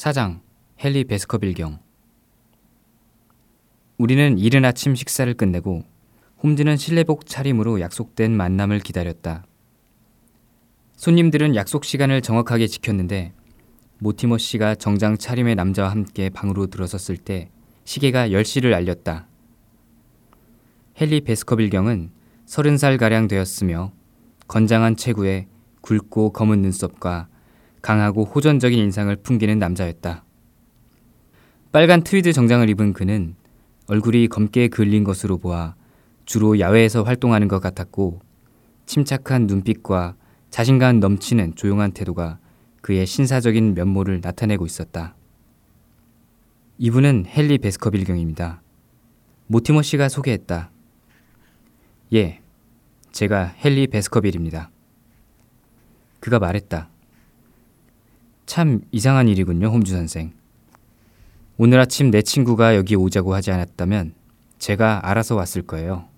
사장 헨리 베스커빌 경 우리는 이른 아침 식사를 끝내고 홈즈는 실내복 차림으로 약속된 만남을 기다렸다. 손님들은 약속 시간을 정확하게 지켰는데 모티머 씨가 정장 차림의 남자와 함께 방으로 들어섰을 때 시계가 10시를 알렸다. 헨리 베스커빌 경은 30살 가량 되었으며 건장한 체구에 굵고 검은 눈썹과 강하고 호전적인 인상을 풍기는 남자였다. 빨간 트위드 정장을 입은 그는 얼굴이 검게 그을린 것으로 보아 주로 야외에서 활동하는 것 같았고 침착한 눈빛과 자신감 넘치는 조용한 태도가 그의 신사적인 면모를 나타내고 있었다. 이분은 헨리 베스커빌 경입니다. 모티머 씨가 소개했다. 예, 제가 헨리 베스커빌입니다. 그가 말했다. 참 이상한 일이군요, 홈주 선생. 오늘 아침 내 친구가 여기 오자고 하지 않았다면 제가 알아서 왔을 거예요.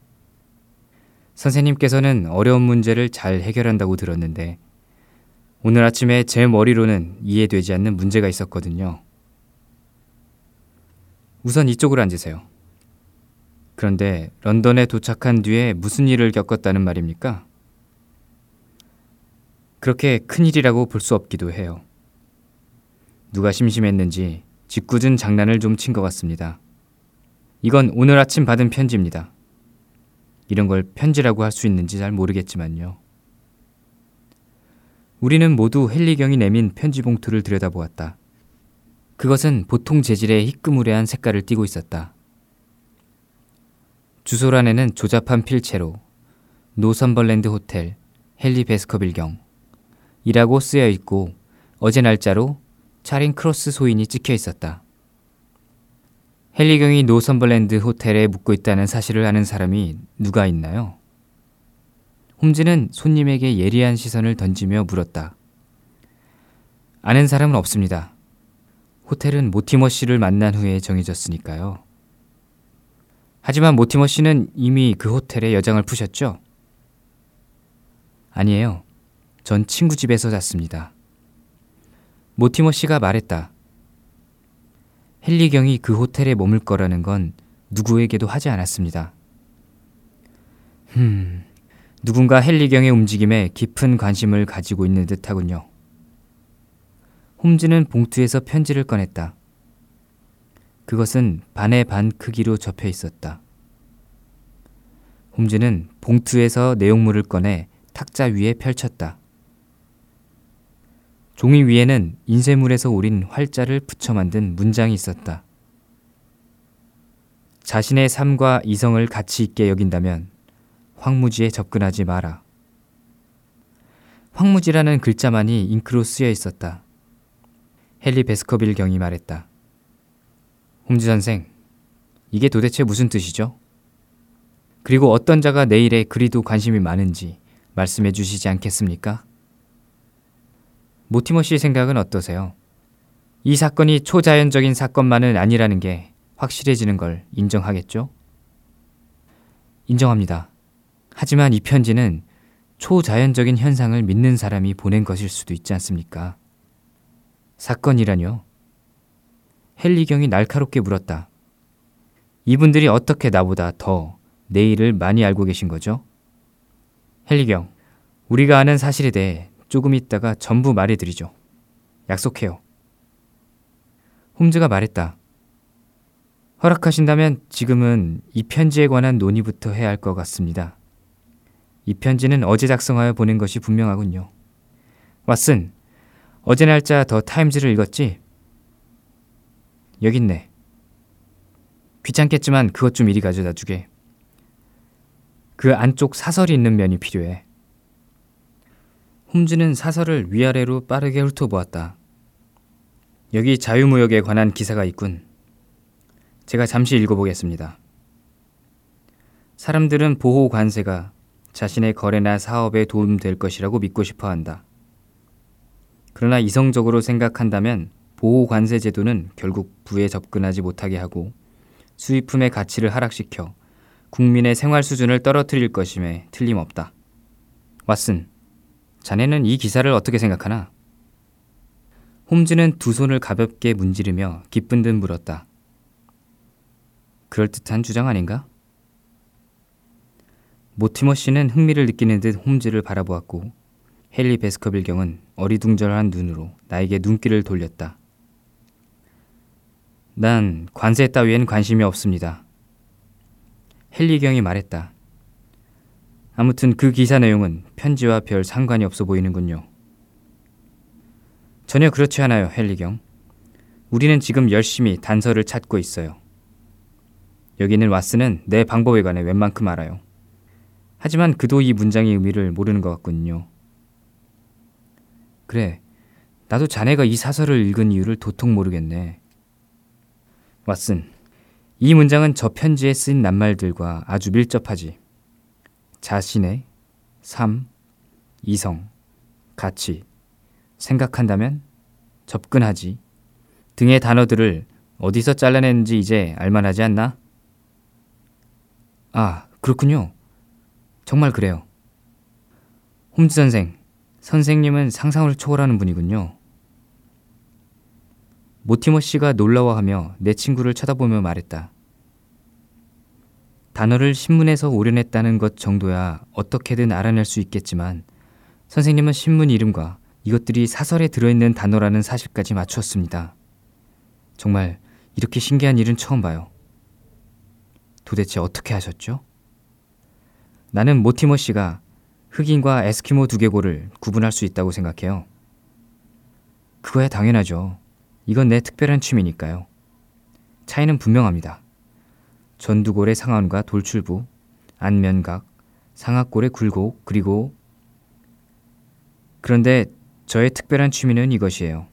선생님께서는 어려운 문제를 잘 해결한다고 들었는데 오늘 아침에 제 머리로는 이해되지 않는 문제가 있었거든요. 우선 이쪽으로 앉으세요. 그런데 런던에 도착한 뒤에 무슨 일을 겪었다는 말입니까? 그렇게 큰 일이라고 볼 수 없기도 해요. 누가 심심했는지 짓궂은 장난을 좀 친 것 같습니다. 이건 오늘 아침 받은 편지입니다. 이런 걸 편지라고 할 수 있는지 잘 모르겠지만요. 우리는 모두 헨리경이 내민 편지 봉투를 들여다보았다. 그것은 보통 재질의 희끄무레한 색깔을 띠고 있었다. 주소란에는 조잡한 필체로 노선벌랜드 호텔 헨리 베스커빌 경 이라고 쓰여 있고 어제 날짜로 차린 크로스 소인이 찍혀 있었다. 헨리경이 노선벌랜드 호텔에 묵고 있다는 사실을 아는 사람이 누가 있나요? 홈즈는 손님에게 예리한 시선을 던지며 물었다. 아는 사람은 없습니다. 호텔은 모티머 씨를 만난 후에 정해졌으니까요. 하지만 모티머 씨는 이미 그 호텔에 여장을 푸셨죠? 아니에요. 전 친구 집에서 잤습니다. 모티머 씨가 말했다. 헨리경이 그 호텔에 머물 거라는 건 누구에게도 하지 않았습니다. 흠, 누군가 헨리경의 움직임에 깊은 관심을 가지고 있는 듯 하군요. 홈즈는 봉투에서 편지를 꺼냈다. 그것은 반의 반 크기로 접혀 있었다. 홈즈는 봉투에서 내용물을 꺼내 탁자 위에 펼쳤다. 종이 위에는 인쇄물에서 오린 활자를 붙여 만든 문장이 있었다. 자신의 삶과 이성을 가치 있게 여긴다면 황무지에 접근하지 마라. 황무지라는 글자만이 잉크로 쓰여 있었다. 헨리 베스커빌 경이 말했다. 홈즈 선생, 이게 도대체 무슨 뜻이죠? 그리고 어떤 자가 내일에 그리도 관심이 많은지 말씀해 주시지 않겠습니까? 모티머 씨 생각은 어떠세요? 이 사건이 초자연적인 사건만은 아니라는 게 확실해지는 걸 인정하겠죠? 인정합니다. 하지만 이 편지는 초자연적인 현상을 믿는 사람이 보낸 것일 수도 있지 않습니까? 사건이라뇨? 헨리경이 날카롭게 물었다. 이분들이 어떻게 나보다 더 내 일을 많이 알고 계신 거죠? 헨리경, 우리가 아는 사실에 대해 조금 있다가 전부 말해드리죠. 약속해요. 홈즈가 말했다. 허락하신다면 지금은 이 편지에 관한 논의부터 해야 할 것 같습니다. 이 편지는 어제 작성하여 보낸 것이 분명하군요. 왓슨, 어제 날짜 더 타임즈를 읽었지? 여기 있네. 귀찮겠지만 그것 좀 이리 가져다 주게. 그 안쪽 사설이 있는 면이 필요해. 홈즈는 사설을 위아래로 빠르게 훑어보았다. 여기 자유무역에 관한 기사가 있군. 제가 잠시 읽어보겠습니다. 사람들은 보호 관세가 자신의 거래나 사업에 도움될 것이라고 믿고 싶어 한다. 그러나 이성적으로 생각한다면 보호 관세 제도는 결국 부에 접근하지 못하게 하고 수입품의 가치를 하락시켜 국민의 생활 수준을 떨어뜨릴 것임에 틀림없다. 왓슨, 자네는 이 기사를 어떻게 생각하나? 홈즈는 두 손을 가볍게 문지르며 기쁜 듯 물었다. 그럴듯한 주장 아닌가? 모티머 씨는 흥미를 느끼는 듯 홈즈를 바라보았고 헨리 베스커빌 경은 어리둥절한 눈으로 나에게 눈길을 돌렸다. 난 관세 따위엔 관심이 없습니다. 헨리 경이 말했다. 아무튼 그 기사 내용은 편지와 별 상관이 없어 보이는군요. 전혀 그렇지 않아요, 헨리 경. 우리는 지금 열심히 단서를 찾고 있어요. 여기 있는 왓슨은 내 방법에 관해 웬만큼 알아요. 하지만 그도 이 문장의 의미를 모르는 것 같군요. 그래, 나도 자네가 이 사설을 읽은 이유를 도통 모르겠네. 왓슨, 이 문장은 저 편지에 쓰인 낱말들과 아주 밀접하지. 자신의, 삶, 이성, 가치, 생각한다면, 접근하지 등의 단어들을 어디서 잘라냈는지 이제 알만하지 않나? 아, 그렇군요. 정말 그래요. 홈즈 선생, 선생님은 상상을 초월하는 분이군요. 모티머 씨가 놀라워하며 내 친구를 쳐다보며 말했다. 단어를 신문에서 오려냈다는 것 정도야 어떻게든 알아낼 수 있겠지만 선생님은 신문 이름과 이것들이 사설에 들어있는 단어라는 사실까지 맞추었습니다. 정말 이렇게 신기한 일은 처음 봐요. 도대체 어떻게 하셨죠? 나는 모티머 씨가 흑인과 에스키모 두개골을 구분할 수 있다고 생각해요. 그거야 당연하죠. 이건 내 특별한 취미니까요. 차이는 분명합니다. 전두골의 상안과 돌출부, 안면각, 상악골의 굴곡, 그리고 그런데 저의 특별한 취미는 이것이에요.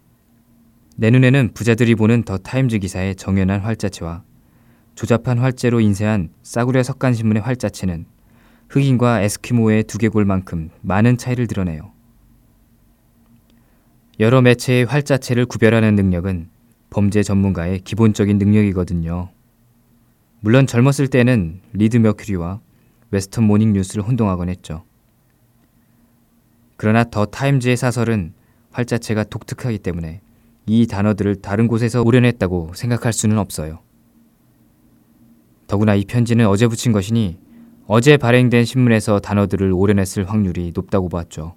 내 눈에는 부자들이 보는 더 타임즈 기사의 정연한 활자체와 조잡한 활자로 인쇄한 싸구려 석간신문의 활자체는 흑인과 에스키모의 두개골만큼 많은 차이를 드러내요. 여러 매체의 활자체를 구별하는 능력은 범죄 전문가의 기본적인 능력이거든요. 물론 젊었을 때는 리드 머큐리와 웨스턴 모닝 뉴스를 혼동하곤 했죠. 그러나 더 타임즈의 사설은 활자체가 독특하기 때문에 이 단어들을 다른 곳에서 오려냈다고 생각할 수는 없어요. 더구나 이 편지는 어제 붙인 것이니 어제 발행된 신문에서 단어들을 오려냈을 확률이 높다고 보았죠.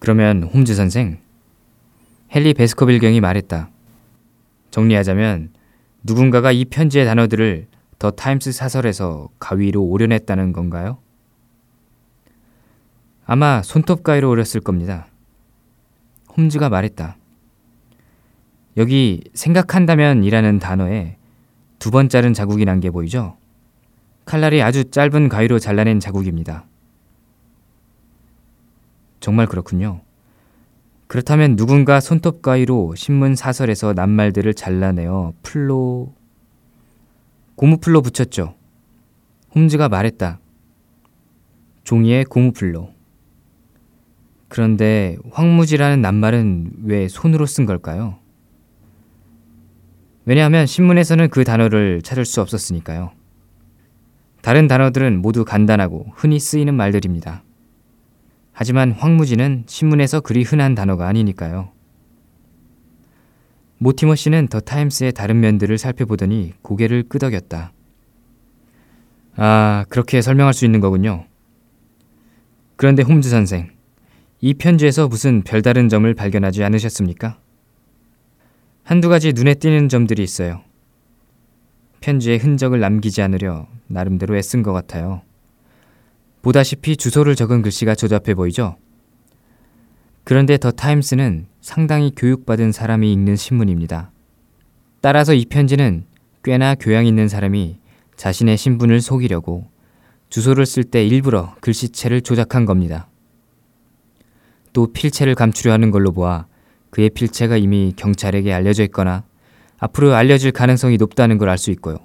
그러면 홈즈 선생, 헨리 베스커빌 경이 말했다. 정리하자면 누군가가 이 편지의 단어들을 더 타임스 사설에서 가위로 오려냈다는 건가요? 아마 손톱 가위로 오렸을 겁니다. 홈즈가 말했다. 여기 생각한다면이라는 단어에 두 번 자른 자국이 난 게 보이죠? 칼날이 아주 짧은 가위로 잘라낸 자국입니다. 정말 그렇군요. 그렇다면 누군가 손톱 가위로 신문 사설에서 낱말들을 잘라내어 풀로 고무풀로 붙였죠. 홈즈가 말했다. 종이에 고무풀로. 그런데 황무지라는 낱말은 왜 손으로 쓴 걸까요? 왜냐하면 신문에서는 그 단어를 찾을 수 없었으니까요. 다른 단어들은 모두 간단하고 흔히 쓰이는 말들입니다. 하지만 황무지는 신문에서 그리 흔한 단어가 아니니까요. 모티머 씨는 더 타임스의 다른 면들을 살펴보더니 고개를 끄덕였다. 아, 그렇게 설명할 수 있는 거군요. 그런데 홈즈 선생, 이 편지에서 무슨 별다른 점을 발견하지 않으셨습니까? 한두 가지 눈에 띄는 점들이 있어요. 편지에 흔적을 남기지 않으려 나름대로 애쓴 것 같아요. 보다시피 주소를 적은 글씨가 조잡해 보이죠? 그런데 더 타임스는 상당히 교육받은 사람이 읽는 신문입니다. 따라서 이 편지는 꽤나 교양 있는 사람이 자신의 신분을 속이려고 주소를 쓸 때 일부러 글씨체를 조작한 겁니다. 또 필체를 감추려 하는 걸로 보아 그의 필체가 이미 경찰에게 알려져 있거나 앞으로 알려질 가능성이 높다는 걸 알 수 있고요.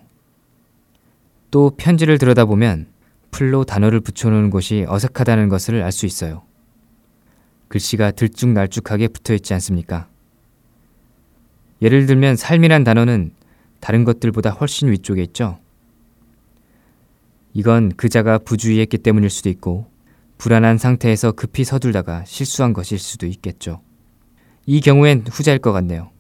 또 편지를 들여다보면 풀로 단어를 붙여놓은 곳이 어색하다는 것을 알 수 있어요. 글씨가 들쭉날쭉하게 붙어 있지 않습니까? 예를 들면 삶이란 단어는 다른 것들보다 훨씬 위쪽에 있죠. 이건 그자가 부주의했기 때문일 수도 있고 불안한 상태에서 급히 서둘다가 실수한 것일 수도 있겠죠. 이 경우엔 후자일 것 같네요.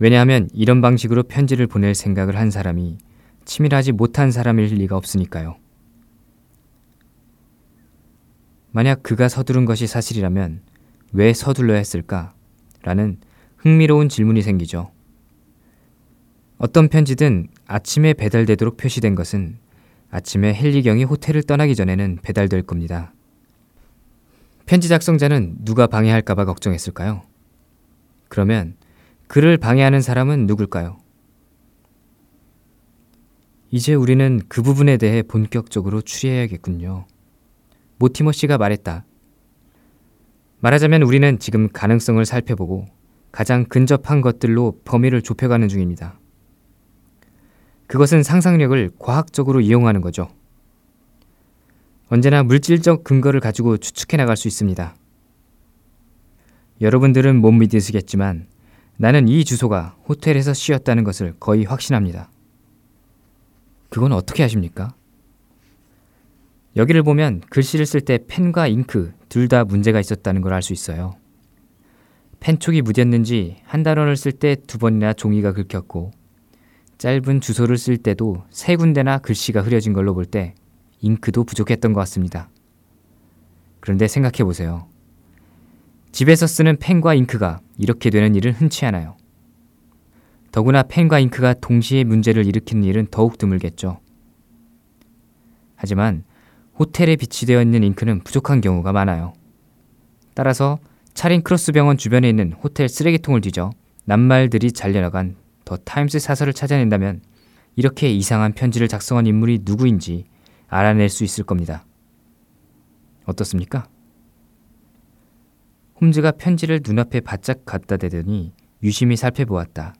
왜냐하면 이런 방식으로 편지를 보낼 생각을 한 사람이 치밀하지 못한 사람일 리가 없으니까요. 만약 그가 서두른 것이 사실이라면 왜 서둘러야 했을까? 라는 흥미로운 질문이 생기죠. 어떤 편지든 아침에 배달되도록 표시된 것은 아침에 헨리경이 호텔을 떠나기 전에는 배달될 겁니다. 편지 작성자는 누가 방해할까봐 걱정했을까요? 그러면 그를 방해하는 사람은 누굴까요? 이제 우리는 그 부분에 대해 본격적으로 추리해야겠군요. 모티머 씨가 말했다. 말하자면 우리는 지금 가능성을 살펴보고 가장 근접한 것들로 범위를 좁혀가는 중입니다. 그것은 상상력을 과학적으로 이용하는 거죠. 언제나 물질적 근거를 가지고 추측해 나갈 수 있습니다. 여러분들은 못 믿으시겠지만 나는 이 주소가 호텔에서 쉬었다는 것을 거의 확신합니다. 그건 어떻게 하십니까? 여기를 보면 글씨를 쓸 때 펜과 잉크 둘 다 문제가 있었다는 걸 알 수 있어요. 펜촉이 묻었는지 한 단어를 쓸 때 두 번이나 종이가 긁혔고 짧은 주소를 쓸 때도 세 군데나 글씨가 흐려진 걸로 볼 때 잉크도 부족했던 것 같습니다. 그런데 생각해 보세요. 집에서 쓰는 펜과 잉크가 이렇게 되는 일은 흔치 않아요. 더구나 펜과 잉크가 동시에 문제를 일으키는 일은 더욱 드물겠죠. 하지만 호텔에 비치되어 있는 잉크는 부족한 경우가 많아요. 따라서 차린 크로스 병원 주변에 있는 호텔 쓰레기통을 뒤져 낱말들이 잘려나간 더 타임스 사설을 찾아낸다면 이렇게 이상한 편지를 작성한 인물이 누구인지 알아낼 수 있을 겁니다. 어떻습니까? 홈즈가 편지를 눈앞에 바짝 갖다 대더니 유심히 살펴보았다.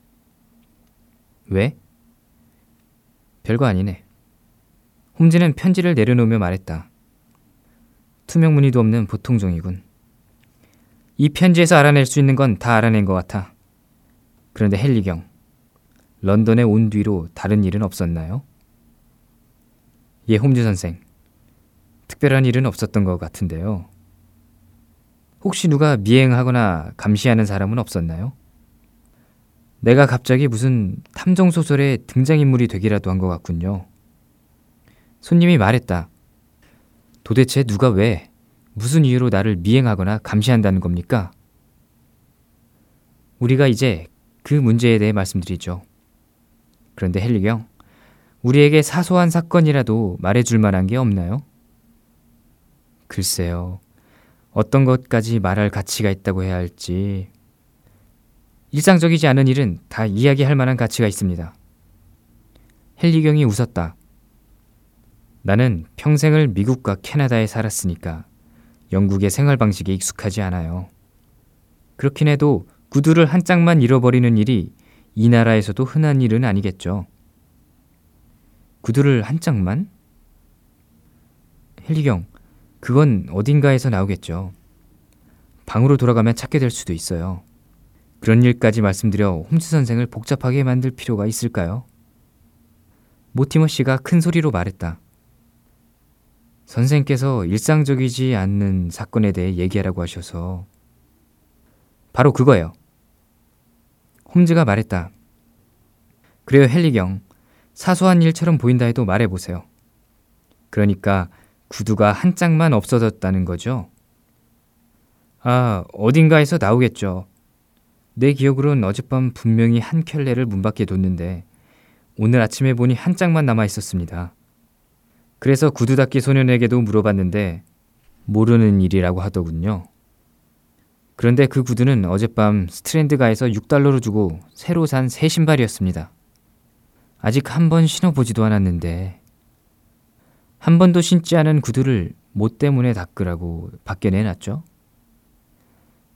왜? 별거 아니네. 홈즈는 편지를 내려놓으며 말했다. 투명 무늬도 없는 보통 종이군. 이 편지에서 알아낼 수 있는 건 다 알아낸 것 같아. 그런데 헨리경, 런던에 온 뒤로 다른 일은 없었나요? 예, 홈즈 선생. 특별한 일은 없었던 것 같은데요. 혹시 누가 미행하거나 감시하는 사람은 없었나요? 내가 갑자기 무슨 탐정 소설의 등장인물이 되기라도 한 것 같군요. 손님이 말했다. 도대체 누가 왜, 무슨 이유로 나를 미행하거나 감시한다는 겁니까? 우리가 이제 그 문제에 대해 말씀드리죠. 그런데 헨리경, 우리에게 사소한 사건이라도 말해줄 만한 게 없나요? 글쎄요. 어떤 것까지 말할 가치가 있다고 해야 할지. 일상적이지 않은 일은 다 이야기할 만한 가치가 있습니다. 헨리경이 웃었다. 나는 평생을 미국과 캐나다에 살았으니까 영국의 생활 방식에 익숙하지 않아요. 그렇긴 해도 구두를 한 짝만 잃어버리는 일이 이 나라에서도 흔한 일은 아니겠죠. 구두를 한 짝만? 헬리경, 그건 어딘가에서 나오겠죠. 방으로 돌아가면 찾게 될 수도 있어요. 그런 일까지 말씀드려 홈즈 선생을 복잡하게 만들 필요가 있을까요? 모티머 씨가 큰 소리로 말했다. 선생께서 일상적이지 않는 사건에 대해 얘기하라고 하셔서 바로 그거예요. 홈즈가 말했다. 그래요, 헨리경. 사소한 일처럼 보인다 해도 말해보세요. 그러니까 구두가 한 짝만 없어졌다는 거죠? 아, 어딘가에서 나오겠죠. 내 기억으론 어젯밤 분명히 한 켤레를 문 밖에 뒀는데 오늘 아침에 보니 한 짝만 남아 있었습니다. 그래서 구두 닦기 소년에게도 물어봤는데 모르는 일이라고 하더군요. 그런데 그 구두는 어젯밤 스트랜드가에서 6달러로 주고 새로 산 새 신발이었습니다. 아직 한 번 신어보지도 않았는데 한 번도 신지 않은 구두를 뭐 때문에 닦으라고 밖에 내놨죠?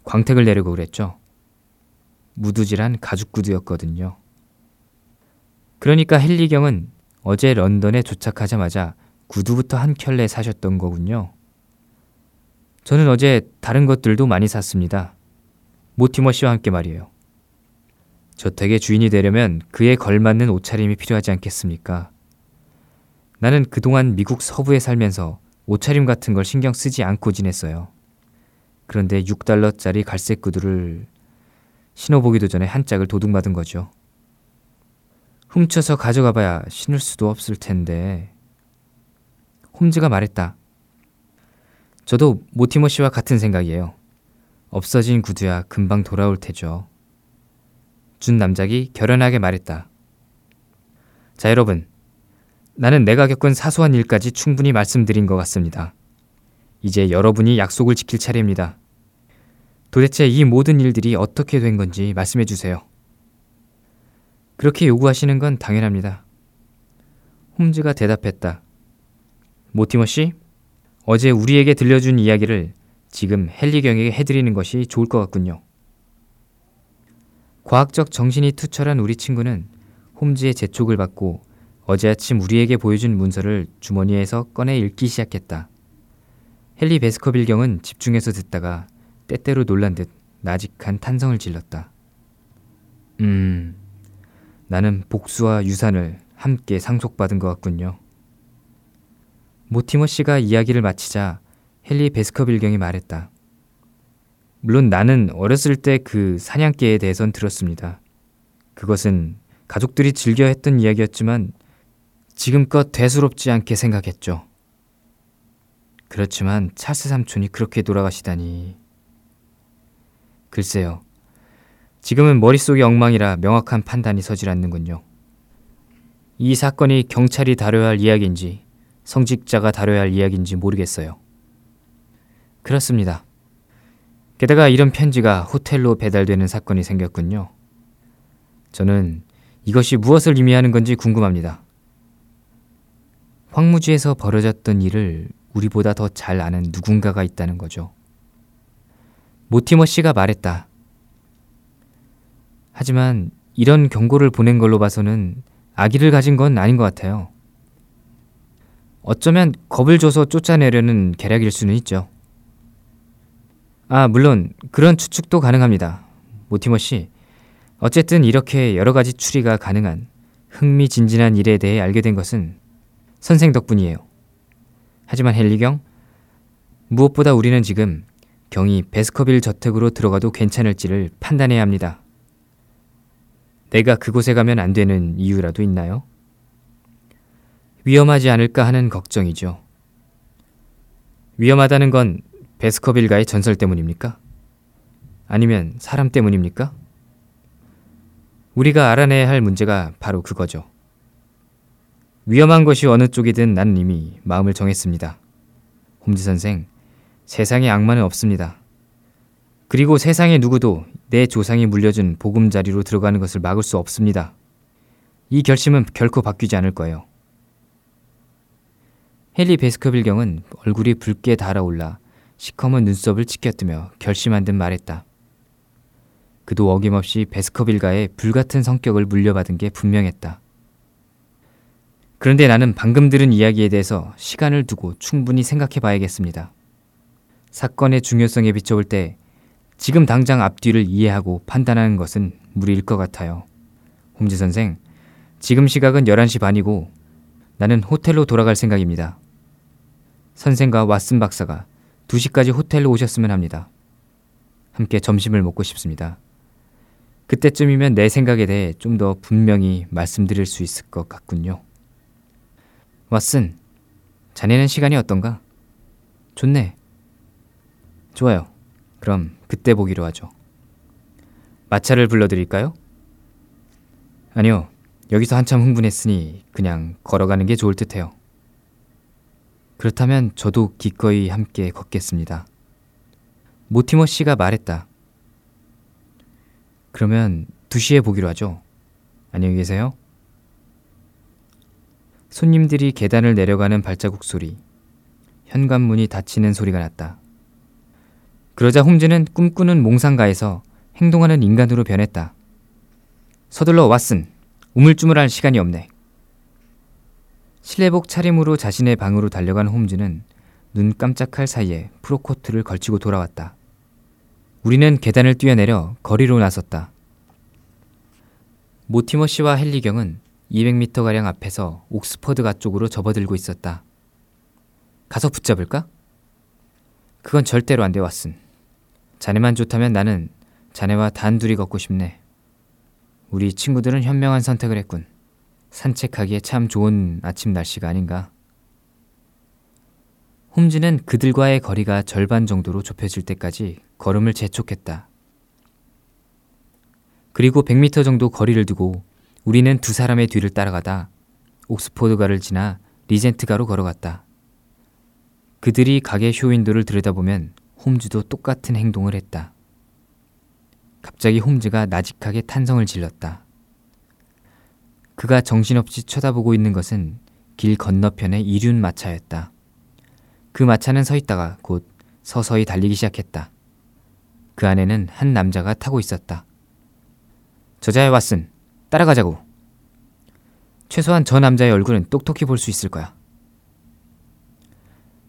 광택을 내려고 그랬죠. 무두질한 가죽 구두였거든요. 그러니까 헨리경은 어제 런던에 도착하자마자 구두부터 한 켤레 사셨던 거군요. 저는 어제 다른 것들도 많이 샀습니다. 모티머 씨와 함께 말이에요. 저택의 주인이 되려면 그에 걸맞는 옷차림이 필요하지 않겠습니까? 나는 그동안 미국 서부에 살면서 옷차림 같은 걸 신경 쓰지 않고 지냈어요. 그런데 6달러짜리 갈색 구두를 신어보기도 전에 한 짝을 도둑맞은 거죠. 훔쳐서 가져가봐야 신을 수도 없을 텐데. 홈즈가 말했다. 저도 모티머 씨와 같은 생각이에요. 없어진 구두야 금방 돌아올 테죠. 준 남작이 결연하게 말했다. 자, 여러분. 나는 내가 겪은 사소한 일까지 충분히 말씀드린 것 같습니다. 이제 여러분이 약속을 지킬 차례입니다. 도대체 이 모든 일들이 어떻게 된 건지 말씀해 주세요. 그렇게 요구하시는 건 당연합니다. 홈즈가 대답했다. 모티머 씨, 어제 우리에게 들려준 이야기를 지금 헨리경에게 해드리는 것이 좋을 것 같군요. 과학적 정신이 투철한 우리 친구는 홈즈의 재촉을 받고 어제 아침 우리에게 보여준 문서를 주머니에서 꺼내 읽기 시작했다. 헨리 베스커빌 경은 집중해서 듣다가 때때로 놀란 듯 나직한 탄성을 질렀다. 음, 나는 복수와 유산을 함께 상속받은 것 같군요. 모티머 씨가 이야기를 마치자 헨리 베스커빌 경이 말했다. 물론 나는 어렸을 때 그 사냥개에 대해선 들었습니다. 그것은 가족들이 즐겨 했던 이야기였지만 지금껏 대수롭지 않게 생각했죠. 그렇지만 찰스 삼촌이 그렇게 돌아가시다니. 글쎄요. 지금은 머릿속이 엉망이라 명확한 판단이 서질 않는군요. 이 사건이 경찰이 다뤄야 할 이야기인지 성직자가 다뤄야 할 이야기인지 모르겠어요. 그렇습니다. 게다가 이런 편지가 호텔로 배달되는 사건이 생겼군요. 저는 이것이 무엇을 의미하는 건지 궁금합니다. 황무지에서 벌어졌던 일을 우리보다 더 잘 아는 누군가가 있다는 거죠. 모티머 씨가 말했다. 하지만 이런 경고를 보낸 걸로 봐서는 아기를 가진 건 아닌 것 같아요. 어쩌면 겁을 줘서 쫓아내려는 계략일 수는 있죠. 아, 물론 그런 추측도 가능합니다. 모티머 씨. 어쨌든 이렇게 여러 가지 추리가 가능한 흥미진진한 일에 대해 알게 된 것은 선생 덕분이에요. 하지만 헨리경, 무엇보다 우리는 지금 경이 베스커빌 저택으로 들어가도 괜찮을지를 판단해야 합니다. 내가 그곳에 가면 안 되는 이유라도 있나요? 위험하지 않을까 하는 걱정이죠. 위험하다는 건 베스커빌가의 전설 때문입니까? 아니면 사람 때문입니까? 우리가 알아내야 할 문제가 바로 그거죠. 위험한 것이 어느 쪽이든 나는 이미 마음을 정했습니다. 홈즈 선생, 세상에 악마는 없습니다. 그리고 세상의 누구도 내 조상이 물려준 보금자리로 들어가는 것을 막을 수 없습니다. 이 결심은 결코 바뀌지 않을 거예요. 헨리 베스커빌 경은 얼굴이 붉게 달아올라 시커먼 눈썹을 치켜뜨며 결심한 듯 말했다. 그도 어김없이 베스커빌가의 불같은 성격을 물려받은 게 분명했다. 그런데 나는 방금 들은 이야기에 대해서 시간을 두고 충분히 생각해 봐야겠습니다. 사건의 중요성에 비춰볼 때 지금 당장 앞뒤를 이해하고 판단하는 것은 무리일 것 같아요. 홈즈 선생, 지금 시각은 11시 반이고 나는 호텔로 돌아갈 생각입니다. 선생과 왓슨 박사가 2시까지 호텔로 오셨으면 합니다. 함께 점심을 먹고 싶습니다. 그때쯤이면 내 생각에 대해 좀 더 분명히 말씀드릴 수 있을 것 같군요. 왓슨, 자네는 시간이 어떤가? 좋네. 좋아요. 그럼 그때 보기로 하죠. 마차를 불러드릴까요? 아니요. 여기서 한참 흥분했으니 그냥 걸어가는 게 좋을 듯해요. 그렇다면 저도 기꺼이 함께 걷겠습니다. 모티머 씨가 말했다. 그러면 2시에 보기로 하죠. 안녕히 계세요. 손님들이 계단을 내려가는 발자국 소리, 현관문이 닫히는 소리가 났다. 그러자 홈즈는 꿈꾸는 몽상가에서 행동하는 인간으로 변했다. 서둘러 왓슨, 우물쭈물할 시간이 없네. 실내복 차림으로 자신의 방으로 달려간 홈즈는 눈 깜짝할 사이에 프로코트를 걸치고 돌아왔다. 우리는 계단을 뛰어내려 거리로 나섰다. 모티머 씨와 헨리 경은 200m가량 앞에서 옥스퍼드가 쪽으로 접어들고 있었다. 가서 붙잡을까? 그건 절대로 안 돼, 왓슨. 자네만 좋다면 나는 자네와 단둘이 걷고 싶네. 우리 친구들은 현명한 선택을 했군. 산책하기에 참 좋은 아침 날씨가 아닌가. 홈즈는 그들과의 거리가 절반 정도로 좁혀질 때까지 걸음을 재촉했다. 그리고 100m 정도 거리를 두고 우리는 두 사람의 뒤를 따라가다 옥스포드가를 지나 리젠트가로 걸어갔다. 그들이 가게 쇼윈도를 들여다보면 홈즈도 똑같은 행동을 했다. 갑자기 홈즈가 나직하게 탄성을 질렀다. 그가 정신없이 쳐다보고 있는 것은 길 건너편의 이륜 마차였다. 그 마차는 서 있다가 곧 서서히 달리기 시작했다. 그 안에는 한 남자가 타고 있었다. 저자의 왓슨, 따라가자고. 최소한 저 남자의 얼굴은 똑똑히 볼 수 있을 거야.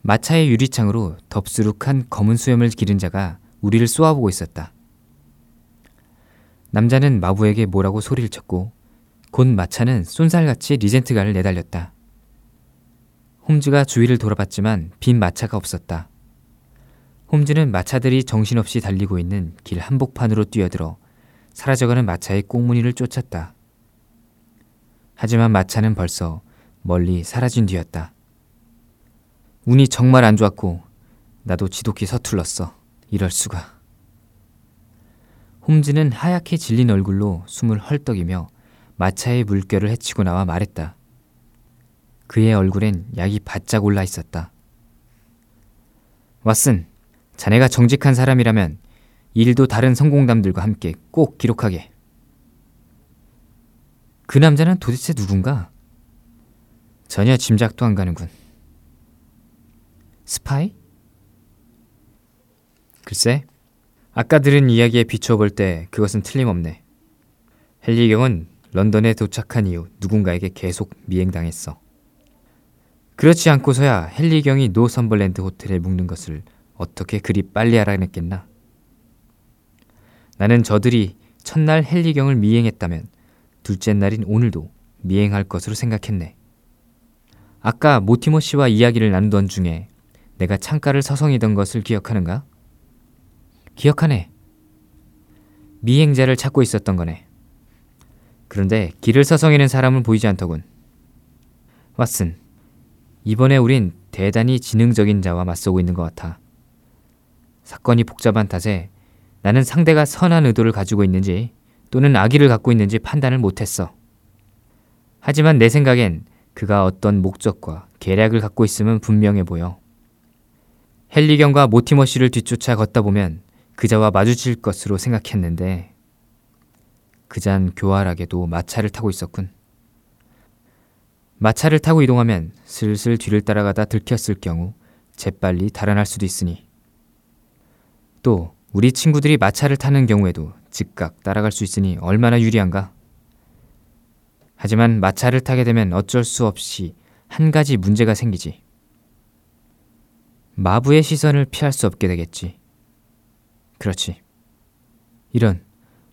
마차의 유리창으로 덥수룩한 검은 수염을 기른 자가 우리를 쏘아보고 있었다. 남자는 마부에게 뭐라고 소리를 쳤고 곧 마차는 쏜살같이 리젠트가를 내달렸다. 홈즈가 주위를 돌아봤지만 빈 마차가 없었다. 홈즈는 마차들이 정신없이 달리고 있는 길 한복판으로 뛰어들어 사라져가는 마차의 꽁무니를 쫓았다. 하지만 마차는 벌써 멀리 사라진 뒤였다. 운이 정말 안 좋았고 나도 지독히 서툴렀어. 이럴 수가. 홈즈는 하얗게 질린 얼굴로 숨을 헐떡이며 마차의 물결을 헤치고 나와 말했다. 그의 얼굴엔 약이 바짝 올라 있었다. 왓슨, 자네가 정직한 사람이라면 일도 다른 성공담들과 함께 꼭 기록하게. 그 남자는 도대체 누군가? 전혀 짐작도 안 가는군. 스파이? 글쎄, 아까 들은 이야기에 비춰볼 때 그것은 틀림없네. 헨리경은 런던에 도착한 이후 누군가에게 계속 미행당했어. 그렇지 않고서야 헨리경이 노선벌랜드 호텔에 묵는 것을 어떻게 그리 빨리 알아냈겠나? 나는 저들이 첫날 헨리경을 미행했다면 둘째 날인 오늘도 미행할 것으로 생각했네. 아까 모티모 씨와 이야기를 나누던 중에 내가 창가를 서성이던 것을 기억하는가? 기억하네. 미행자를 찾고 있었던 거네. 그런데 길을 서성이는 사람은 보이지 않더군. 왓슨, 이번에 우린 대단히 지능적인 자와 맞서고 있는 것 같아. 사건이 복잡한 탓에 나는 상대가 선한 의도를 가지고 있는지 또는 악의를 갖고 있는지 판단을 못했어. 하지만 내 생각엔 그가 어떤 목적과 계략을 갖고 있음은 분명해 보여. 헨리경과 모티머 씨를 뒤쫓아 걷다 보면 그자와 마주칠 것으로 생각했는데 그잔 교활하게도 마차를 타고 있었군. 마차를 타고 이동하면 슬슬 뒤를 따라가다 들켰을 경우 재빨리 달아날 수도 있으니 또 우리 친구들이 마차를 타는 경우에도 즉각 따라갈 수 있으니 얼마나 유리한가? 하지만 마차를 타게 되면 어쩔 수 없이 한 가지 문제가 생기지. 마부의 시선을 피할 수 없게 되겠지. 그렇지. 이런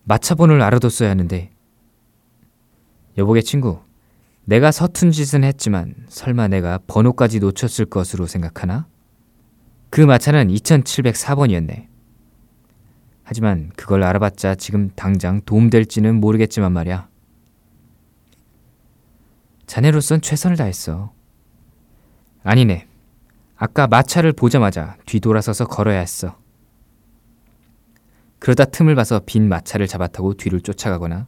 마차 번호를 알아뒀어야 하는데. 여보게 친구, 내가 서툰 짓은 했지만 설마 내가 번호까지 놓쳤을 것으로 생각하나? 그 마차는 2704번이었네. 하지만 그걸 알아봤자 지금 당장 도움될지는 모르겠지만 말이야. 자네로선 최선을 다했어. 아니네. 아까 마차를 보자마자 뒤돌아서서 걸어야 했어. 그러다 틈을 봐서 빈 마차를 잡아타고 뒤를 쫓아가거나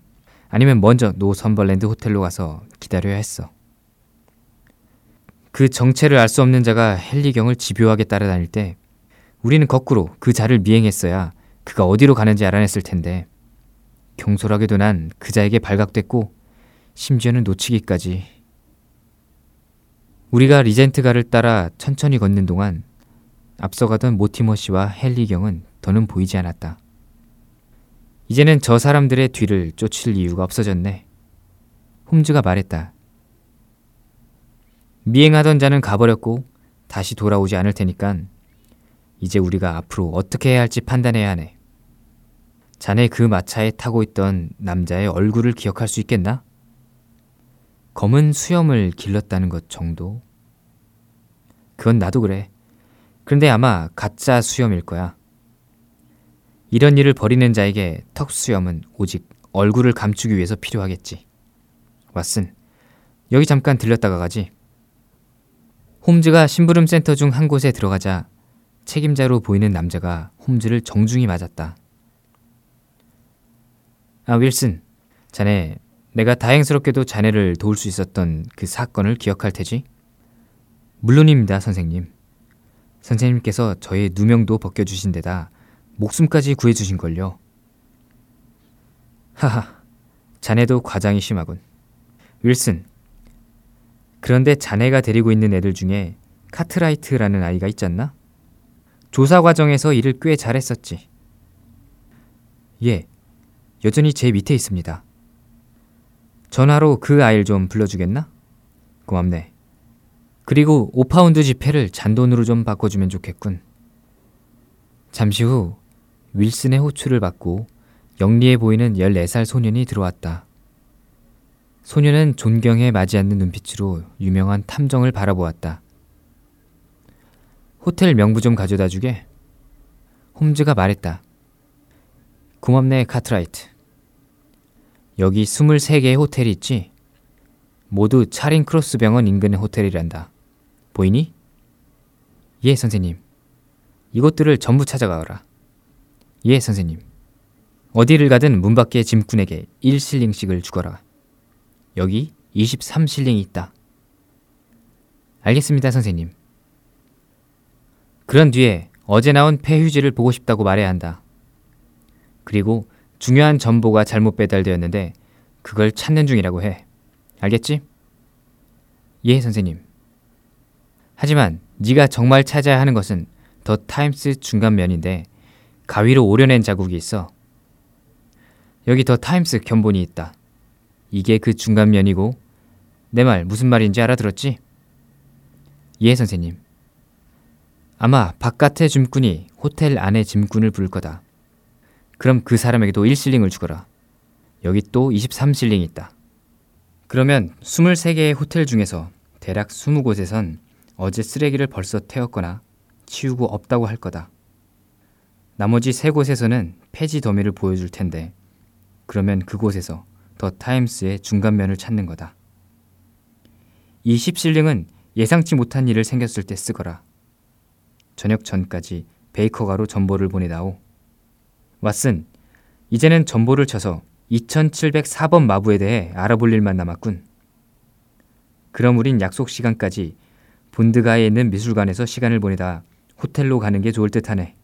아니면 먼저 노선벌랜드 호텔로 가서 기다려야 했어. 그 정체를 알 수 없는 자가 헨리경을 집요하게 따라다닐 때 우리는 거꾸로 그 자를 미행했어야 그가 어디로 가는지 알아냈을 텐데 경솔하게도 난 그 자에게 발각됐고 심지어는 놓치기까지 우리가 리젠트가를 따라 천천히 걷는 동안 앞서가던 모티머 씨와 헨리 경은 더는 보이지 않았다. 이제는 저 사람들의 뒤를 쫓을 이유가 없어졌네. 홈즈가 말했다. 미행하던 자는 가버렸고 다시 돌아오지 않을 테니깐 이제 우리가 앞으로 어떻게 해야 할지 판단해야 하네. 자네 그 마차에 타고 있던 남자의 얼굴을 기억할 수 있겠나? 검은 수염을 길렀다는 것 정도? 그건 나도 그래. 그런데 아마 가짜 수염일 거야. 이런 일을 벌이는 자에게 턱 수염은 오직 얼굴을 감추기 위해서 필요하겠지. 왓슨, 여기 잠깐 들렸다가 가지. 홈즈가 심부름 센터 중 한 곳에 들어가자 책임자로 보이는 남자가 홈즈를 정중히 맞았다. 아, 윌슨. 자네, 내가 다행스럽게도 자네를 도울 수 있었던 그 사건을 기억할 테지? 물론입니다, 선생님. 선생님께서 저의 누명도 벗겨주신 데다 목숨까지 구해주신 걸요. 하하, 자네도 과장이 심하군. 윌슨. 그런데 자네가 데리고 있는 애들 중에 카트라이트라는 아이가 있잖나? 조사 과정에서 일을 꽤 잘했었지. 예, 여전히 제 밑에 있습니다. 전화로 그 아이를 좀 불러주겠나? 고맙네. 그리고 5파운드 지폐를 잔돈으로 좀 바꿔주면 좋겠군. 잠시 후 윌슨의 호출을 받고 영리해 보이는 14살 소년이 들어왔다. 소년은 존경에 마지않는 눈빛으로 유명한 탐정을 바라보았다. 호텔 명부 좀 가져다 주게. 홈즈가 말했다. 고맙네, 카트라이트. 여기 23개의 호텔이 있지? 모두 차린 크로스 병원 인근의 호텔이란다. 보이니? 예, 선생님. 이곳들을 전부 찾아가거라. 예, 선생님. 어디를 가든 문 밖의 짐꾼에게 1실링씩을 주거라. 여기 23실링이 있다. 알겠습니다, 선생님. 그런 뒤에 어제 나온 폐휴지를 보고 싶다고 말해야 한다. 그리고 중요한 정보가 잘못 배달되었는데 그걸 찾는 중이라고 해. 알겠지? 예, 선생님. 하지만 네가 정말 찾아야 하는 것은 더 타임스 중간면인데 가위로 오려낸 자국이 있어. 여기 더 타임스 견본이 있다. 이게 그 중간면이고 내 말 무슨 말인지 알아들었지? 예, 선생님. 아마 바깥의 짐꾼이 호텔 안의 짐꾼을 부를 거다. 그럼 그 사람에게도 1실링을 주거라. 여기 또 23실링이 있다. 그러면 23개의 호텔 중에서 대략 20곳에선 어제 쓰레기를 벌써 태웠거나 치우고 없다고 할 거다. 나머지 3곳에서는 폐지 더미를 보여줄 텐데 그러면 그곳에서 더 타임스의 중간면을 찾는 거다. 이 10실링은 예상치 못한 일을 생겼을 때 쓰거라. 저녁 전까지 베이커가로 전보를 보내다오. 왓슨, 이제는 전보를 쳐서 2704번 마부에 대해 알아볼 일만 남았군. 그럼 우린 약속 시간까지 본드가에 있는 미술관에서 시간을 보내다 호텔로 가는 게 좋을 듯하네.